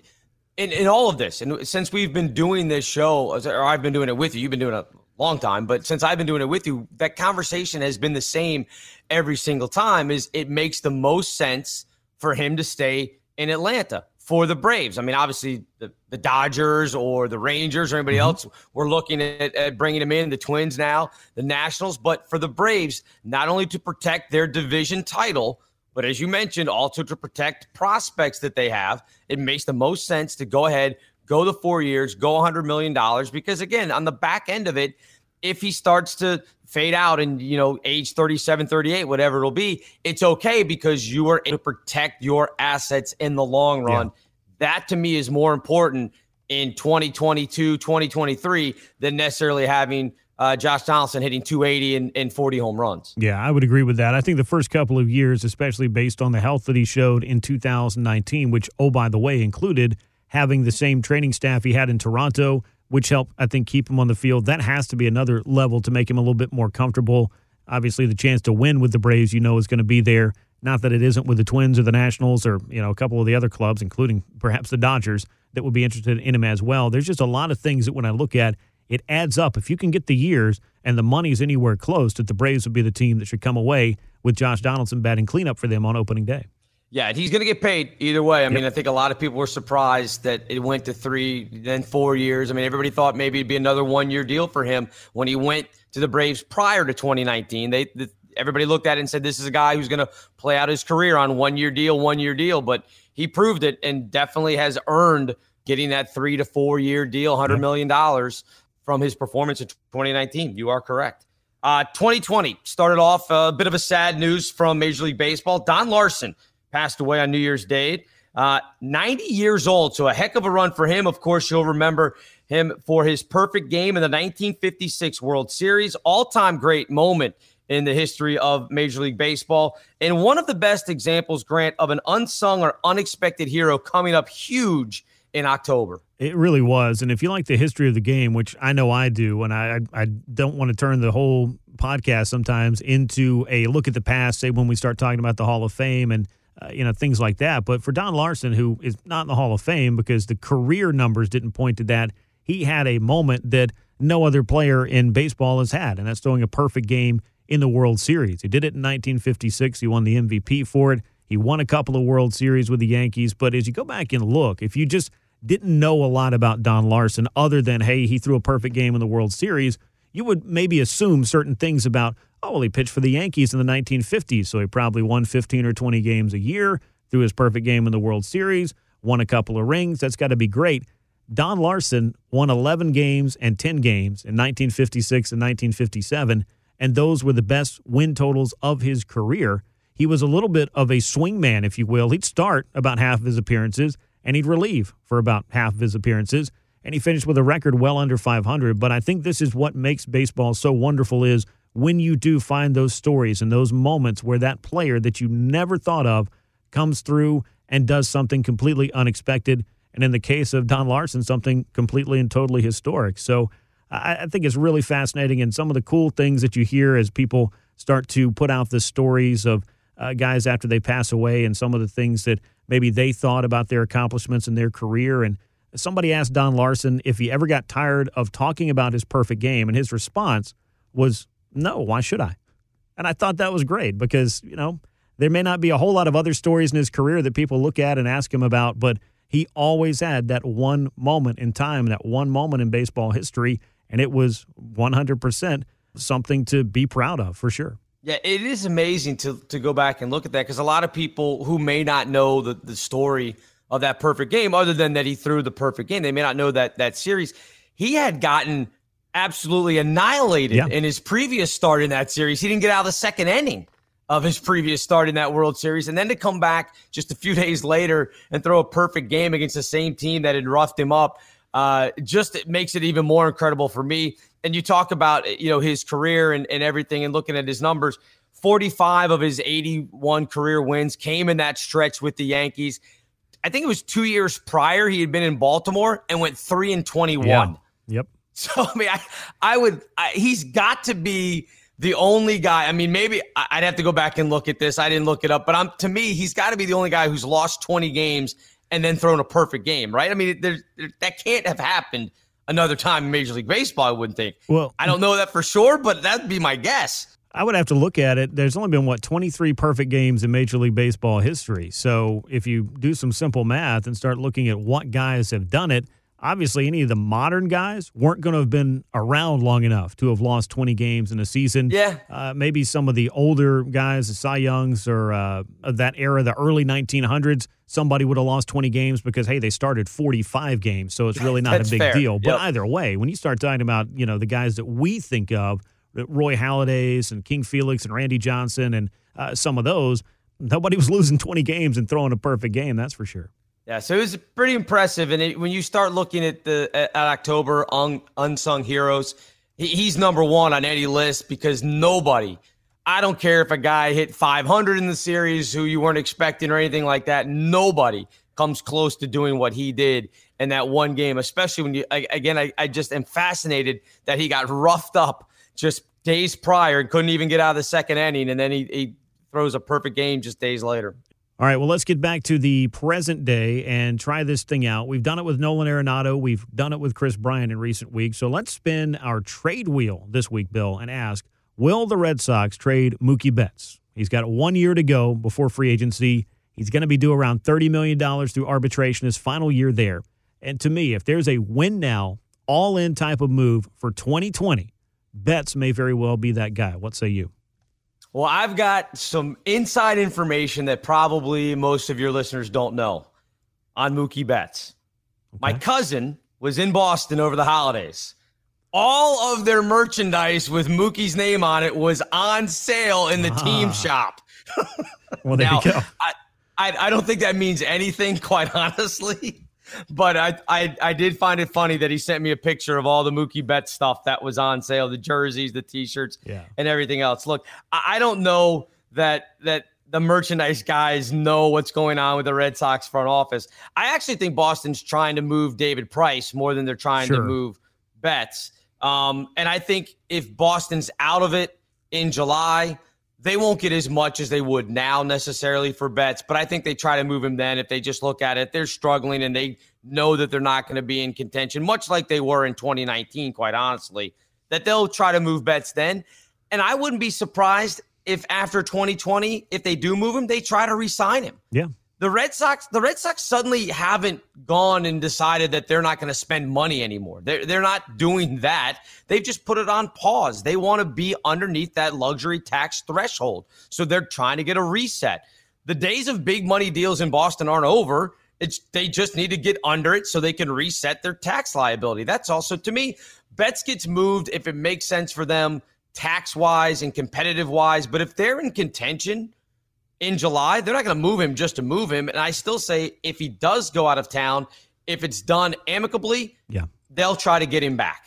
in, in all of this, and since we've been doing this show, or I've been doing it with you, you've been doing it long time, but since I've been doing it with you, that conversation has been the same every single time. Is it makes the most sense for him to stay in Atlanta? for the Braves. I mean, obviously the, the Dodgers or the Rangers or anybody mm-hmm. else, we're looking at, at, bringing him in, the Twins now, the Nationals. But for the Braves, not only to protect their division title, but as you mentioned, also to protect prospects that they have, it makes the most sense to go ahead, go the four years, go $100 million. Because again, on the back end of it, if he starts to fade out and you know age 37 38 whatever it'll be it's okay because you are able to protect your assets in the long run yeah. that to me is more important in 2022 2023 than necessarily having uh, Josh Donaldson hitting 280 and, and 40 home runs. Yeah, I would agree with that. I think the first couple of years, especially based on the health that he showed in 2019, which, oh, by the way, included having the same training staff he had in Toronto, which helped, I think, keep him on the field. That has to be another level to make him a little bit more comfortable. Obviously, the chance to win with the Braves, you know, is going to be there. Not that it isn't with the Twins or the Nationals or, you know, a couple of the other clubs, including perhaps the Dodgers, that would be interested in him as well. There's just a lot of things that when I look at, it adds up. If you can get the years and the money's anywhere close, that the Braves would be the team that should come away with Josh Donaldson batting cleanup for them on opening day. Yeah, and he's going to get paid either way. I yep. mean, I think a lot of people were surprised that it went to three, then four years. I mean, everybody thought maybe it'd be another one-year deal for him when he went to the Braves prior to 2019. They, the, everybody looked at it and said, "This is a guy who's going to play out his career on one-year deal, one-year deal." But he proved it and definitely has earned getting that three to four-year deal, $100 million from his performance in 2019. You are correct. Uh, 2020 started off a bit of a sad news from Major League Baseball. Don Larsen passed away on New Year's Day. Uh, 90 years old, so a heck of a run for him. Of course, you'll remember him for his perfect game in the 1956 World Series, all time great moment in the history of Major League Baseball. And one of the best examples, Grant, of an unsung or unexpected hero coming up huge in October. It really was. And if you like the history of the game, which I know I do, and I, I don't want to turn the whole podcast sometimes into a look at the past, say when we start talking about the Hall of Fame and uh, you know, things like that. But for Don Larsen, who is not in the Hall of Fame because the career numbers didn't point to that, he had a moment that no other player in baseball has had, and that's throwing a perfect game in the World Series. He did it in 1956. He won the MVP for it. He won a couple of World Series with the Yankees. But as you go back and look, if you just didn't know a lot about Don Larsen other than, hey, he threw a perfect game in the World Series, you would maybe assume certain things about, oh, well, he pitched for the Yankees in the 1950s, so he probably won 15 or 20 games a year, threw his perfect game in the World Series, won a couple of rings. That's got to be great. Don Larsen won 11 games and 10 games in 1956 and 1957, and those were the best win totals of his career. He was a little bit of a swingman, if you will. He'd start about half of his appearances, and he'd relieve for about half of his appearances and he finished with a record well under 500 but i think this is what makes baseball so wonderful is when you do find those stories and those moments where that player that you never thought of comes through and does something completely unexpected and in the case of don Larsen, something completely and totally historic. So i, think it's really fascinating and some of the cool things that you hear as people start to put out the stories of uh, guys after they pass away and some of the things that maybe they thought about their accomplishments in their career. And somebody asked Don Larsen if he ever got tired of talking about his perfect game, and his response was, No, why should I? And I thought that was great because, you know, there may not be a whole lot of other stories in his career that people look at and ask him about, but he always had that one moment in time, that one moment in baseball history, and it was 100% something to be proud of for sure. Yeah, it is amazing to to go back and look at that because a lot of people who may not know the, the story of that perfect game, other than that he threw the perfect game, they may not know that that series. He had gotten absolutely annihilated Yeah. in his previous start in that series. He didn't get out of the second inning of his previous start in that World Series, and then to come back just a few days later and throw a perfect game against the same team that had roughed him up, uh, just it makes it even more incredible for me. And you talk about you know his career and, and everything, and looking at his numbers. 45 of his 81 career wins came in that stretch with the Yankees. I think it was two years prior he had been in Baltimore and went three and 21. Yeah. Yep. So I mean, I, I would. I, he's got to be the only guy. I mean, maybe I'd have to go back and look at this. I didn't look it up, but I'm to me, he's got to be the only guy who's lost 20 games and then thrown a perfect game, right? I mean, there, there, that can't have happened another time in Major League Baseball. I wouldn't think. Well, I don't know that for sure, but that'd be my guess. I would have to look at it. There's only been, what, 23 perfect games in Major League Baseball history. So if you do some simple math and start looking at what guys have done it, obviously any of the modern guys weren't going to have been around long enough to have lost 20 games in a season. Yeah. Uh, maybe some of the older guys, the Cy Youngs or uh, that era, the early 1900s, somebody would have lost 20 games because, hey, they started 45 games. So it's really not a big fair. deal. But Yep. either way, when you start talking about, you know, the guys that we think of, Roy Halladays and King Felix and Randy Johnson and uh, some of those, nobody was losing 20 games and throwing a perfect game. That's for sure. Yeah, so it was pretty impressive. And it, when you start looking at the at, October un, unsung heroes, he, he's number one on any list because nobody. I don't care if a guy hit 500 in the series who you weren't expecting or anything like that. Nobody comes close to doing what he did in that one game. Especially when you I, again, I, I just am fascinated that he got roughed up just days prior and couldn't even get out of the second inning, and then he, he throws a perfect game just days later. All right, well, let's get back to the present day and try this thing out. We've done it with Nolan Arenado. We've done it with Kris Bryant in recent weeks. So let's spin our trade wheel this week, Bill, and ask Will the Red Sox trade Mookie Betts? He's got one year to go before free agency. He's going to be due around $30 million through arbitration his final year there. And to me, if there's a win now, all in type of move for 2020, Betts may very well be that guy. What say you? Well, I've got some inside information that probably most of your listeners don't know on Mookie Betts. My cousin was in Boston over the holidays. All of their merchandise with Mookie's name on it was on sale in the team ah. shop. Well, there now, you go. I, I I don't think that means anything, quite honestly. But I, I I did find it funny that he sent me a picture of all the Mookie Betts stuff that was on sale, the jerseys, the T-shirts, Yeah. and everything else. Look, I, I don't know that that the merchandise guys know what's going on with the Red Sox front office. I actually think Boston's trying to move David Price more than they're trying to move Betts. Um, and I think if Boston's out of it in July, they won't get as much as they would now necessarily for Betts, but I think they try to move him then if they just look at it. They're struggling and they know that they're not going to be in contention, much like they were in 2019, quite honestly, that they'll try to move Betts then. And I wouldn't be surprised if after 2020, if they do move him, they try to re-sign him Yeah. The Red Sox, the Red Sox suddenly haven't gone and decided that they're not going to spend money anymore. They're they're not doing that. They've just put it on pause. They want to be underneath that luxury tax threshold, so they're trying to get a reset. The days of big money deals in Boston aren't over. It's they just need to get under it so they can reset their tax liability. That's also to me, Betts gets moved if it makes sense for them tax wise and competitive wise. But if they're in contention in July, they're not going to move him just to move him. And I still say if he does go out of town, if it's done amicably, Yeah. they'll try to get him back.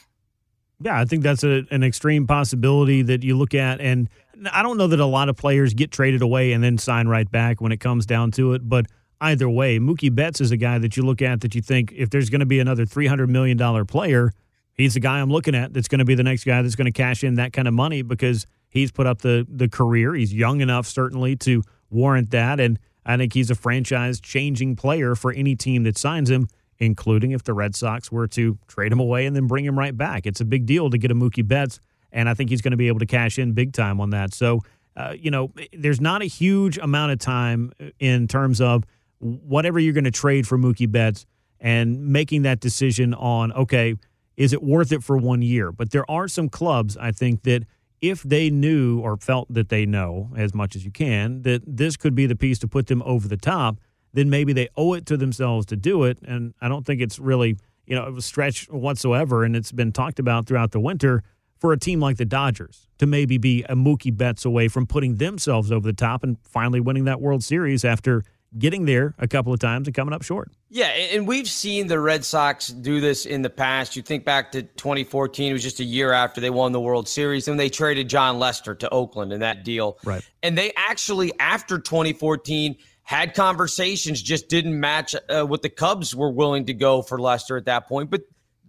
Yeah, I think that's a, an extreme possibility that you look at. And I don't know that a lot of players get traded away and then sign right back when it comes down to it. But either way, Mookie Betts is a guy that you look at that you think if there's going to be another $300 million player, he's the guy I'm looking at that's going to be the next guy that's going to cash in that kind of money because he's put up the, the career. He's young enough, certainly, to warrant that. And I think he's a franchise changing player for any team that signs him including if the Red Sox were to trade him away and then bring him right back. It's a big deal to get a Mookie Betts, and I think he's going to be able to cash in big time on that. So, uh, you know, there's not a huge amount of time in terms of whatever you're going to trade for Mookie Betts and making that decision on, okay, is it worth it for one year? But there are some clubs, I think, that if they knew or felt that they know as much as you can that this could be the piece to put them over the top, then maybe they owe it to themselves to do it. And I don't think it's really, you know, a stretch whatsoever. And it's been talked about throughout the winter for a team like the Dodgers to maybe be a Mookie Betts away from putting themselves over the top and finally winning that World Series after getting there a couple of times and coming up short. Yeah, and we've seen the Red Sox do this in the past. You think back to 2014, it was just a year after they won the World Series, and they traded Jon Lester to Oakland in that deal. Right. And they actually, after 2014, had conversations, just didn't match uh, what the Cubs were willing to go for Lester at that point. But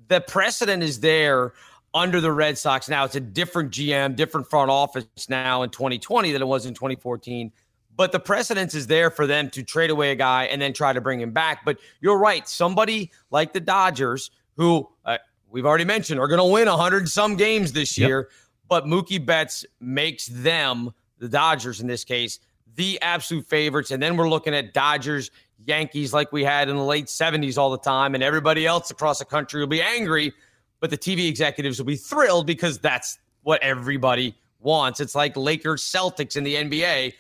the precedent is there under the Red Sox now. It's a different GM, different front office now in 2020 than it was in 2014. But the precedence is there for them to trade away a guy and then try to bring him back. But you're right. Somebody like the Dodgers, who uh, we've already mentioned are going to win 100 some games this year, but Mookie Betts makes them, the Dodgers in this case, the absolute favorites. And then we're looking at Dodgers, Yankees like we had in the late 70s all the time. And everybody else across the country will be angry but the TV executives will be thrilled because that's what everybody wants. It's like Lakers Celtics in the NBA.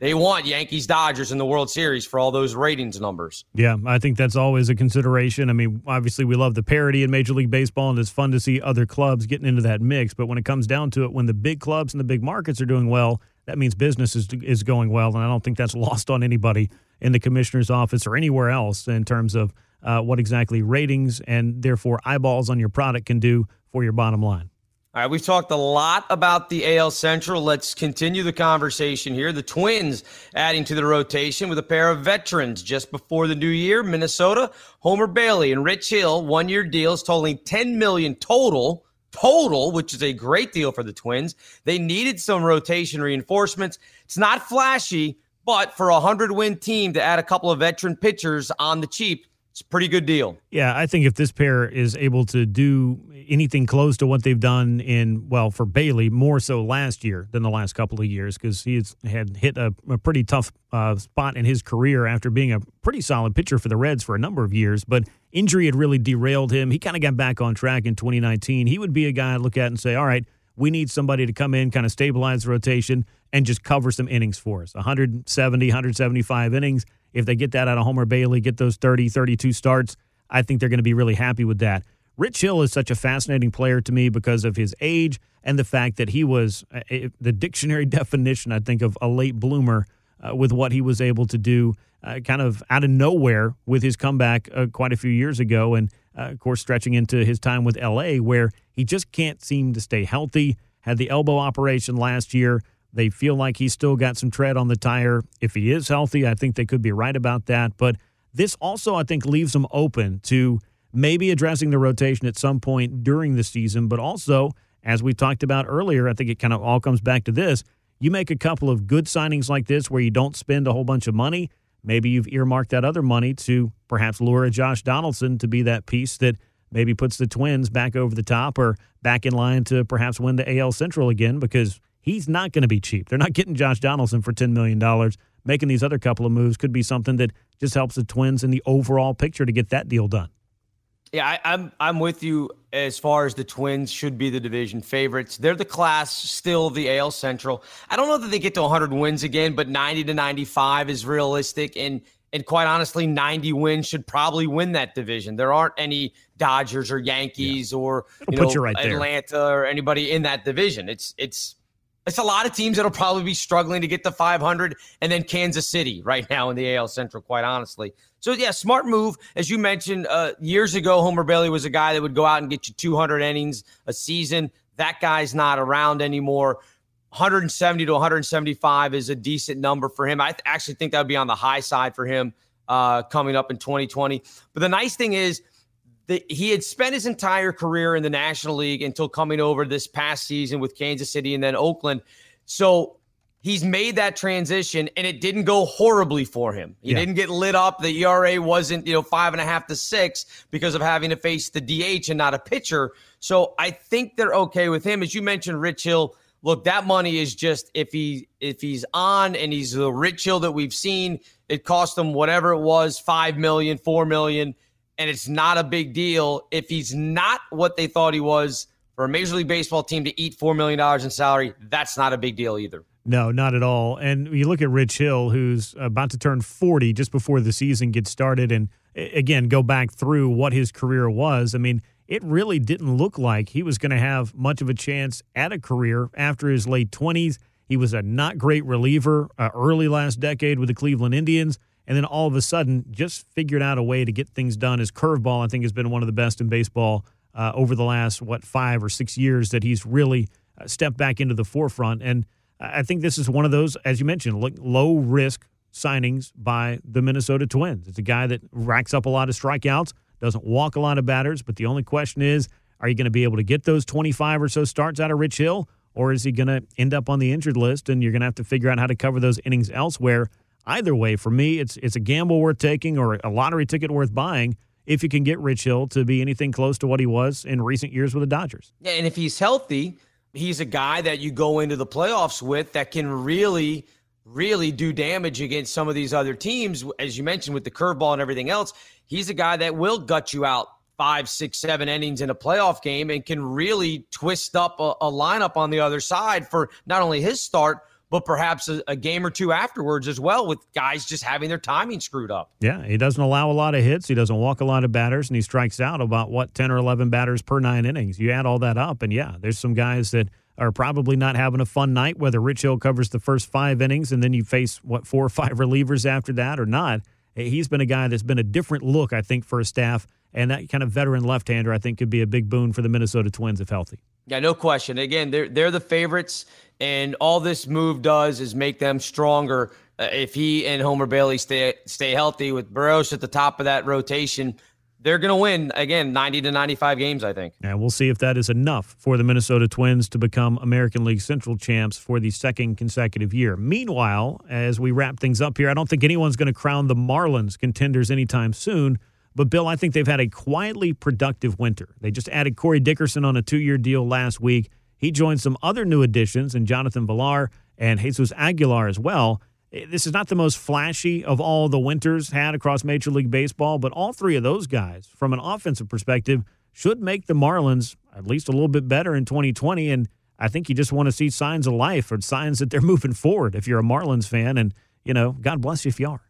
They want Yankees Dodgers in the World Series for all those ratings numbers. Yeah, I think that's always a consideration. I mean, obviously, we love the parity in Major League Baseball, and it's fun to see other clubs getting into that mix. But when it comes down to it, when the big clubs and the big markets are doing well, that means business is, is going well. And I don't think that's lost on anybody in the commissioner's office or anywhere else in terms of uh, what exactly ratings and therefore eyeballs on your product can do for your bottom line. All right, we've talked a lot about the AL Central. Let's continue the conversation here. The Twins adding to the rotation with a pair of veterans just before the new year. Minnesota, Homer Bailey and Rich Hill, one-year deals totaling 10 million total total, which is a great deal for the Twins. They needed some rotation reinforcements. It's not flashy, but for a 100 win team to add a couple of veteran pitchers on the cheap, it's a pretty good deal. Yeah, I think if this pair is able to do anything close to what they've done in, well, for Bailey, more so last year than the last couple of years, because he's had hit a, a pretty tough uh, spot in his career after being a pretty solid pitcher for the Reds for a number of years. But injury had really derailed him. He kind of got back on track in 2019. He would be a guy I'd look at and say, all right, we need somebody to come in, kind of stabilize the rotation, and just cover some innings for us 170, 175 innings if they get that out of Homer Bailey, get those 30, 32 starts, I think they're going to be really happy with that. Rich Hill is such a fascinating player to me because of his age and the fact that he was uh, the dictionary definition, I think, of a late bloomer uh, with what he was able to do uh, kind of out of nowhere with his comeback uh, quite a few years ago. And, uh, of course, stretching into his time with LA, where he just can't seem to stay healthy. Had the elbow operation last year. They feel like he's still got some tread on the tire. If he is healthy, I think they could be right about that. But this also, I think, leaves them open to maybe addressing the rotation at some point during the season. But also, as we talked about earlier, I think it kind of all comes back to this. You make a couple of good signings like this where you don't spend a whole bunch of money. Maybe you've earmarked that other money to perhaps lure a Josh Donaldson to be that piece that maybe puts the Twins back over the top or back in line to perhaps win the AL Central again because he's not going to be cheap. They're not getting Josh Donaldson for $10 million. Making these other couple of moves could be something that just helps the Twins in the overall picture to get that deal done. Yeah, I, I'm I'm with you as far as the Twins should be the division favorites. They're the class still the AL Central. I don't know that they get to 100 wins again, but 90 to 95 is realistic. And and quite honestly, 90 wins should probably win that division. There aren't any Dodgers or Yankees yeah. or you know you right Atlanta or anybody in that division. It's it's it's a lot of teams that'll probably be struggling to get to 500, and then Kansas City right now in the AL Central, quite honestly. So, yeah, smart move. As you mentioned, uh, years ago, Homer Bailey was a guy that would go out and get you 200 innings a season. That guy's not around anymore. 170 to 175 is a decent number for him. I th- actually think that would be on the high side for him uh, coming up in 2020. But the nice thing is, the, he had spent his entire career in the National League until coming over this past season with Kansas City and then Oakland. So he's made that transition and it didn't go horribly for him. He yeah. didn't get lit up. The ERA wasn't, you know, five and a half to six because of having to face the DH and not a pitcher. So I think they're okay with him. As you mentioned, Rich Hill, look, that money is just if he if he's on and he's the Rich Hill that we've seen, it cost him whatever it was, five million, four million, and it's not a big deal. If he's not what they thought he was for a Major League Baseball team to eat four million dollars in salary, that's not a big deal either. No, not at all. And you look at Rich Hill, who's about to turn 40 just before the season gets started, and again, go back through what his career was. I mean, it really didn't look like he was going to have much of a chance at a career after his late 20s. He was a not great reliever uh, early last decade with the Cleveland Indians, and then all of a sudden just figured out a way to get things done. His curveball, I think, has been one of the best in baseball uh, over the last, what, five or six years that he's really uh, stepped back into the forefront. And I think this is one of those, as you mentioned, low risk signings by the Minnesota Twins. It's a guy that racks up a lot of strikeouts doesn't walk a lot of batters. But the only question is, are you going to be able to get those 25 or so starts out of Rich Hill? Or is he going to end up on the injured list and you're going to have to figure out how to cover those innings elsewhere? Either way, for me, it's it's a gamble worth taking or a lottery ticket worth buying if you can get Rich Hill to be anything close to what he was in recent years with the Dodgers. Yeah, and if he's healthy, he's a guy that you go into the playoffs with that can really, really do damage against some of these other teams, as you mentioned with the curveball and everything else he's a guy that will gut you out five, six, seven innings in a playoff game and can really twist up a, a lineup on the other side for not only his start, but perhaps a, a, game or two afterwards as well, with guys just having their timing screwed up. Yeah, he doesn't allow a lot of hits. He doesn't walk a lot of batters, and he strikes out about what ten or eleven batters per nine innings. You add all that up, and yeah, there's some guys that are probably not having a fun night. Whether Rich Hill covers the first five innings, and then you face what four or five relievers after that, or not he's been a guy that's been a different look, I think, for a staff. And that kind of veteran left hander, I think, could be a big boon for the Minnesota Twins if healthy. Yeah, no question. Again, they're they're the favorites, and all this move does is make them stronger. Uh, if he and Homer Bailey stay stay healthy with Berrios at the top of that rotation, they're going to win again 90 to 95 games i think and we'll see if that is enough for the minnesota twins to become american league central champs for the second consecutive year meanwhile as we wrap things up here i don't think anyone's going to crown the marlins contenders anytime soon but bill i think they've had a quietly productive winter they just added corey dickerson on a two-year deal last week he joined some other new additions in jonathan villar and jesus aguilar as well Eh, this is not the most flashy of all the winters had across Major League Baseball, but all three of those guys, from an offensive perspective, should make the Marlins at least a little bit better in 2020. And I think you just want to see signs of life or signs that they're moving forward if you're a Marlins fan. And, you know, God bless you if you are.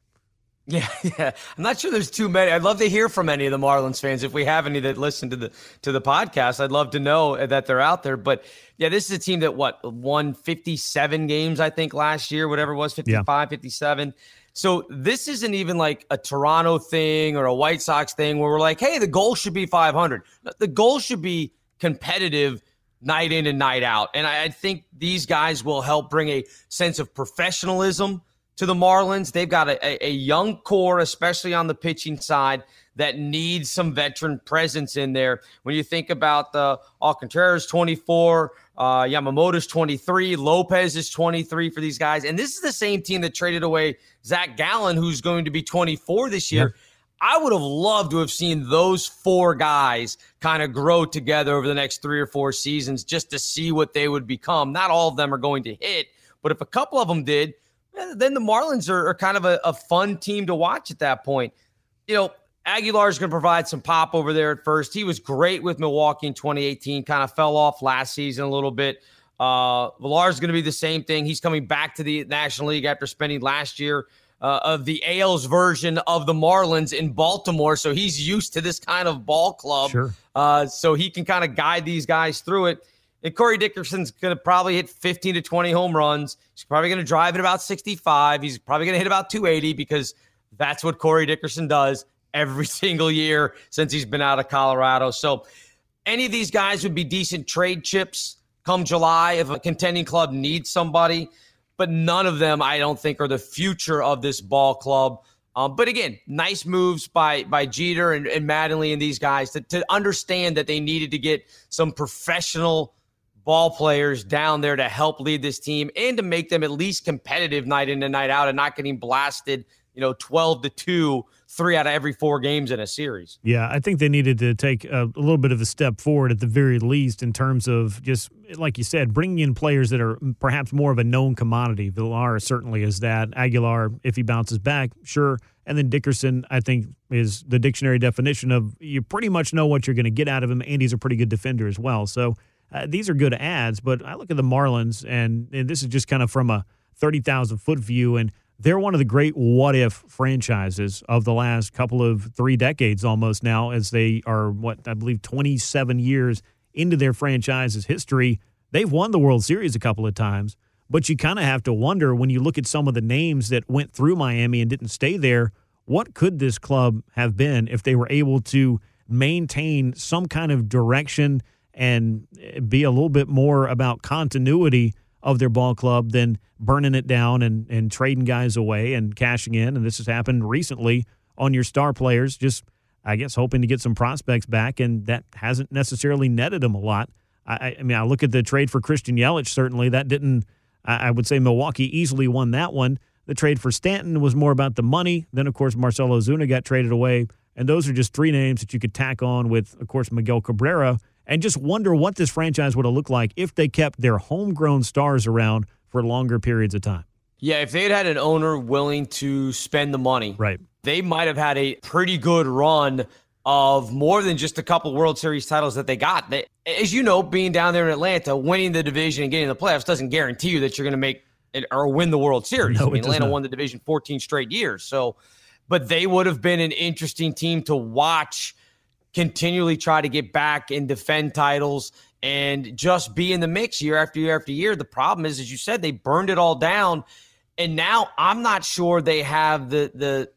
Yeah, yeah. I'm not sure there's too many. I'd love to hear from any of the Marlins fans. If we have any that listen to the to the podcast, I'd love to know that they're out there. But yeah, this is a team that what won 57 games, I think, last year, whatever it was, 55, yeah. 57. So this isn't even like a Toronto thing or a White Sox thing where we're like, hey, the goal should be 500. The goal should be competitive night in and night out. And I, I think these guys will help bring a sense of professionalism to the Marlins. They've got a, a, young core, especially on the pitching side, that needs some veteran presence in there. When you think about the Alcantara's 24, uh, Yamamoto's 23, Lopez is 23 for these guys. And this is the same team that traded away Zac Gallen, who's going to be 24 this year. Yeah. I would have loved to have seen those four guys kind of grow together over the next three or four seasons just to see what they would become. Not all of them are going to hit, but if a couple of them did – then the Marlins are, are kind of a, a, fun team to watch at that point. You know, Aguilar is going to provide some pop over there at first. He was great with Milwaukee in 2018, kind of fell off last season a little bit. Uh, Villar is going to be the same thing. He's coming back to the National League after spending last year uh, of the Ales version of the Marlins in Baltimore. So he's used to this kind of ball club. Sure. Uh, so he can kind of guide these guys through it. And Corey Dickerson's going to probably hit 15 to 20 home runs. He's probably going to drive at about 65. He's probably going to hit about 280 because that's what Corey Dickerson does every single year since he's been out of Colorado. So any of these guys would be decent trade chips come July if a contending club needs somebody. But none of them, I don't think, are the future of this ball club. Um, but again, nice moves by by Jeter and, and Mattingly and these guys to, to understand that they needed to get some professional ball players down there to help lead this team and to make them at least competitive night in and night out and not getting blasted you know, 12 to 2 three out of every four games in a series. Yeah, I think they needed to take a, a, little bit of a step forward at the very least in terms of just, like you said, bringing in players that are perhaps more of a known commodity. Villar certainly is that. Aguilar, if he bounces back, sure. And then Dickerson, I think, is the dictionary definition of you pretty much know what you're going to get out of him, and he's a pretty good defender as well. So uh, these are good ads, but I look at the Marlins, and, and this is just kind of from a 30,000 foot view, and they're one of the great what if franchises of the last couple of three decades almost now, as they are, what, I believe 27 years into their franchise's history. They've won the World Series a couple of times, but you kind of have to wonder when you look at some of the names that went through Miami and didn't stay there, what could this club have been if they were able to maintain some kind of direction and eh, be a little bit more about continuity of their ball club than burning it down and, and trading guys away and cashing in. And this has happened recently on your star players, just, I guess, hoping to get some prospects back. And that hasn't necessarily netted them a lot. I, I mean, I look at the trade for Christian Yelich, certainly that didn't, I, I would say Milwaukee easily won that one. The trade for Stanton was more about the money. Then, of course, Marcell Ozuna got traded away. And those are just three names that you could tack on with, of course, Miguel Cabrera and just wonder what this franchise would have looked like if they kept their homegrown stars around for longer periods of time. Yeah, if they had had an owner willing to spend the money, right, they might have had a pretty good run of more than just a couple World Series titles that they got. They, as you know, being down there in Atlanta, winning the division and getting the playoffs doesn't guarantee you that you're going to make it or win the World Series. No, I mean, Atlanta won the division 14 straight years, so but they would have been an interesting team to watch continually try to get back and defend titles and just be in the mix year after year after year. The problem is, as you said, they burned it all down. And now I'm not sure they have the the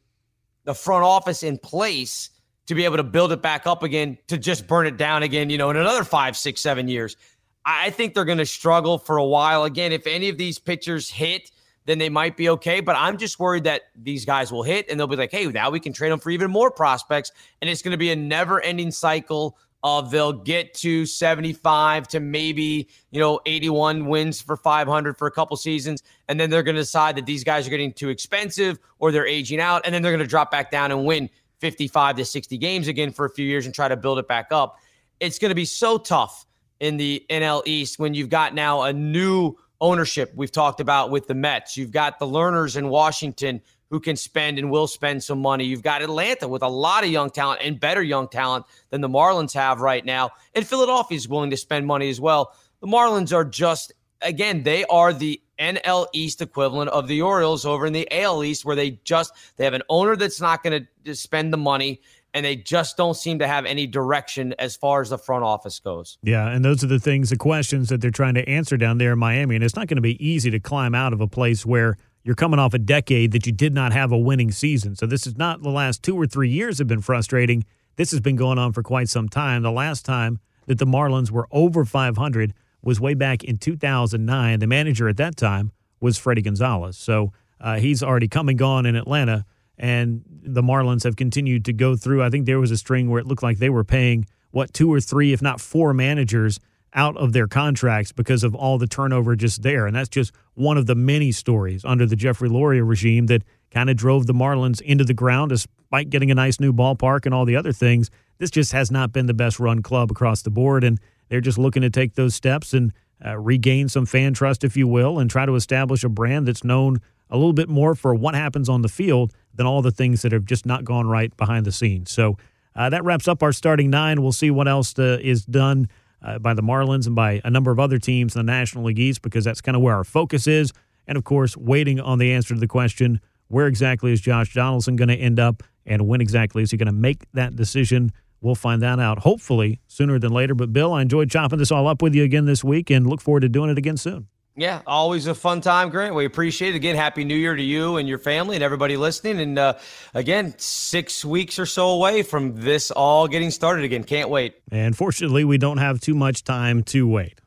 the front office in place to be able to build it back up again to just burn it down again, you know, in another five, six, seven years. I think they're going to struggle for a while. Again, if any of these pitchers hit, then they might be okay. But I'm just worried that these guys will hit and they'll be like, hey, now we can trade them for even more prospects. And it's going to be a never ending cycle of they'll get to 75 to maybe, you know, 81 wins for 500 for a couple seasons. And then they're going to decide that these guys are getting too expensive or they're aging out. And then they're going to drop back down and win 55 to 60 games again for a few years and try to build it back up. It's going to be so tough in the NL East when you've got now a new ownership we've talked about with the Mets. You've got the Lerners in Washington who can spend and will spend some money. You've got Atlanta with a lot of young talent and better young talent than the Marlins have right now. And Philadelphia is willing to spend money as well. The Marlins are just, again, they are the NL East equivalent of the Orioles over in the AL East, where they just they have an owner that's not going to spend the money and they just don't seem to have any direction as far as the front office goes. Yeah, and those are the things, the questions that they're trying to answer down there in Miami. And it's not going to be easy to climb out of a place where you're coming off a decade that you did not have a winning season. So this is not the last two or three years have been frustrating. This has been going on for quite some time. The last time that the Marlins were over 500 was way back in 2009. The manager at that time was Fredi Gonzalez. So uh, he's already come and gone in Atlanta and the Marlins have continued to go through. I think there was a string where it looked like they were paying what two or three, if not four, managers out of their contracts because of all the turnover just there. And that's just one of the many stories under the Jeffrey Loria regime that kind of drove the Marlins into the ground despite getting a nice new ballpark and all the other things. This just has not been the best run club across the board. And they're just looking to take those steps and uh, regain some fan trust, if you will, and try to establish a brand that's known a little bit more for what happens on the field than all the things that have just not gone right behind the scenes. So uh, that wraps up our starting nine. We'll see what else uh, is done uh, by the Marlins and by a number of other teams in the National League East because that's kind of where our focus is. And of course, waiting on the answer to the question where exactly is Josh Donaldson going to end up and when exactly is he going to make that decision? We'll find that out hopefully sooner than later. But Bill, I enjoyed chopping this all up with you again this week and look forward to doing it again soon. Yeah, always a fun time, Grant. We appreciate it. Again, Happy New Year to you and your family and everybody listening. And uh, again, six weeks or so away from this all getting started again. Can't wait. And fortunately, we don't have too much time to wait.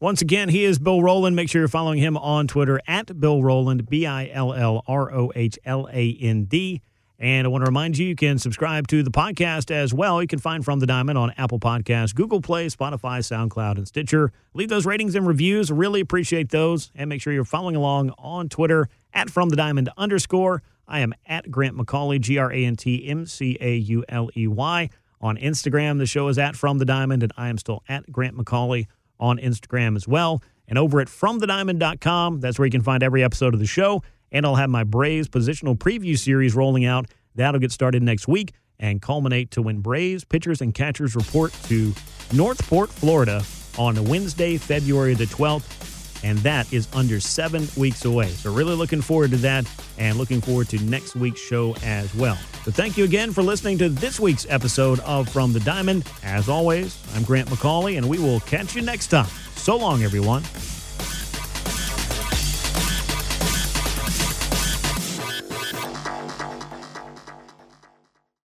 Once again, he is Bill Rohland. Make sure you're following him on Twitter at Bill Rohland, B I L L R O H L A N D. And I want to remind you, you can subscribe to the podcast as well. You can find From the Diamond on Apple Podcasts, Google Play, Spotify, SoundCloud, and Stitcher. Leave those ratings and reviews. Really appreciate those. And make sure you're following along on Twitter at From the Diamond underscore. I am at Grant McAuley, G R A N T M C A U L E Y. On Instagram, the show is at From the Diamond, and I am still at Grant McAuley on Instagram as well. And over at FromTheDiamond.com, that's where you can find every episode of the show. And I'll have my Braves positional preview series rolling out. That'll get started next week and culminate to when Braves pitchers and catchers report to North Port, Florida on Wednesday, February the 12th. And that is under seven weeks away. So, really looking forward to that and looking forward to next week's show as well. So, thank you again for listening to this week's episode of From the Diamond. As always, I'm Grant McAuley, and we will catch you next time. So long, everyone.